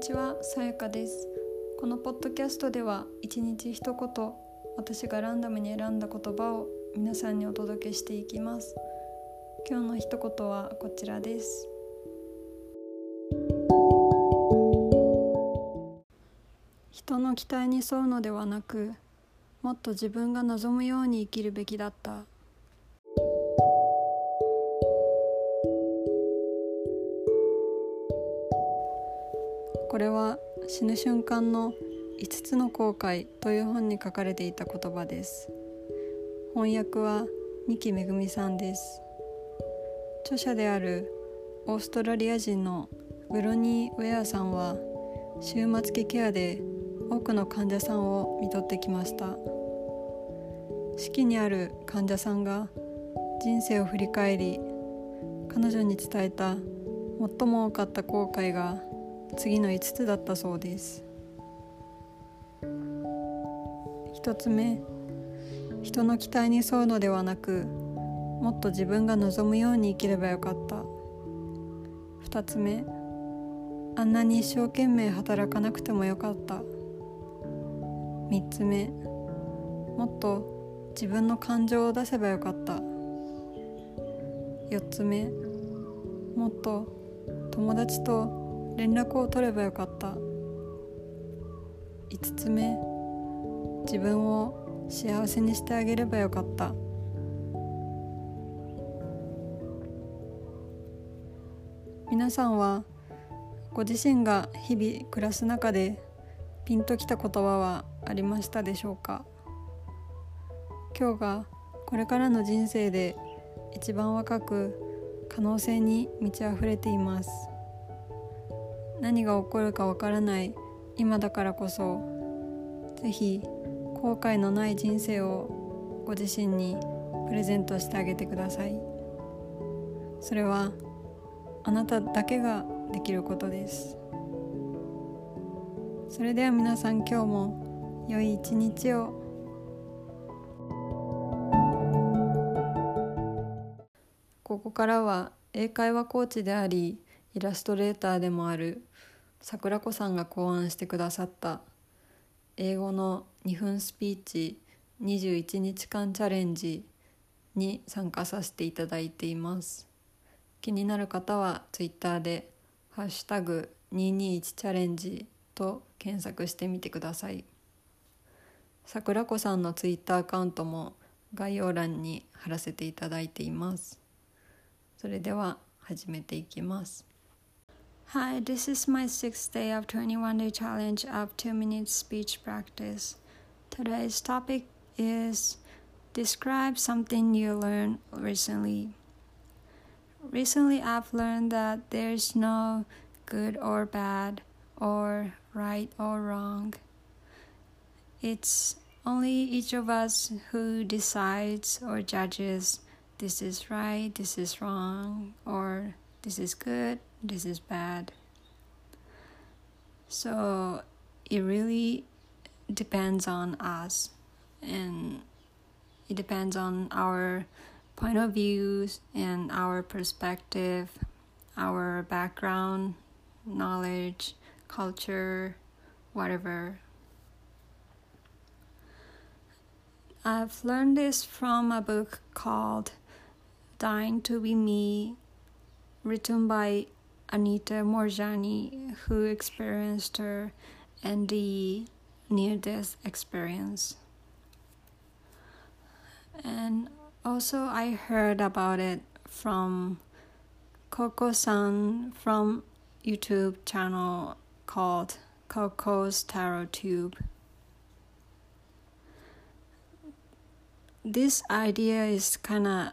にちは、さやかです。このポッドキャストでは一日一言、私がランダムに選んだ言葉を皆さんにお届けしていきます。今日の一言はこちらです。人の期待に沿うのではなく、もっと自分が望むように生きるべきだった。これは死ぬ瞬間の5つの後悔という本に書かれていた言葉です。翻訳は三木めぐみさんです。著者であるオーストラリア人のブロニー・ウェアさんは終末期ケアで多くの患者さんを見とってきました。死期にある患者さんが人生を振り返り彼女に伝えた最も多かった後悔が次の5つだったそうです。1つ目人の期待に沿うのではなくもっと自分が望むように生きればよかった。2つ目あんなに一生懸命働かなくてもよかった。3つ目もっと自分の感情を出せばよかった。4つ目もっと友達と連絡を取ればよかった。5つ目自分を幸せにしてあげればよかった。皆さんはご自身が日々暮らす中でピンときた言葉はありましたでしょうか？今日がこれからの人生で一番若く可能性に満ち溢れています。何が起こるかわからない今だからこそぜひ後悔のない人生をご自身にプレゼントしてあげてください。それはあなただけができることです。それでは皆さん今日も良い一日を。ここからは英会話コーチでありイラストレーターでもある桜子さんが考案してくださった英語の2分スピーチ21日間チャレンジに参加させていただいています。気になる方はツイッターで「ハッシュタグ #221 チャレンジ」と検索してみてください。桜子さんのツイッターアカウントも概要欄に貼らせていただいています。それでは始めていきます。Hi, this is my sixth day of 21 day challenge of 2 minutes speech practice. Today's topic is describe something you learned recently. Recently, I've learned that there's no good or bad, or right or wrong. It's only each of us who decides or judges this is right, this is wrong, or this is good, this is bad. So it really depends on us and it depends on our point of views and our perspective, our background, knowledge, culture, whatever. I've learned this from a book called Dying to Be Me written by Anita Morjani, who experienced her NDE near death experience. And also, I heard about it from Coco san from YouTube channel called Coco's Tarot Tube. This idea is kind of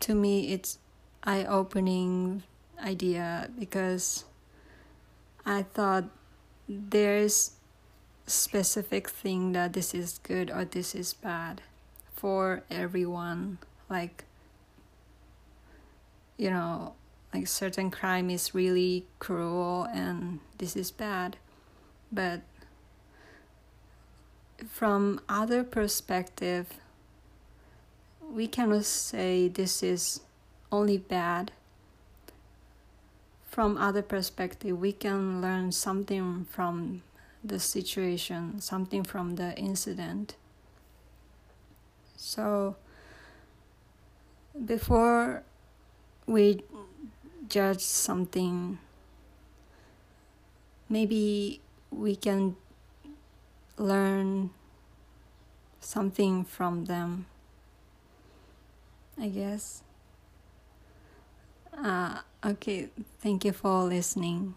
to me it's eye-opening idea because I thought there's specific thing that this is good or this is bad for everyone. Like you know like certain crime is really cruel and this is bad. But from other perspective we cannot say this is only bad. From other perspective we can learn something from the situation something from the incident. So before we judge something maybe we can learn something from them i guess uh, okay thank you for listening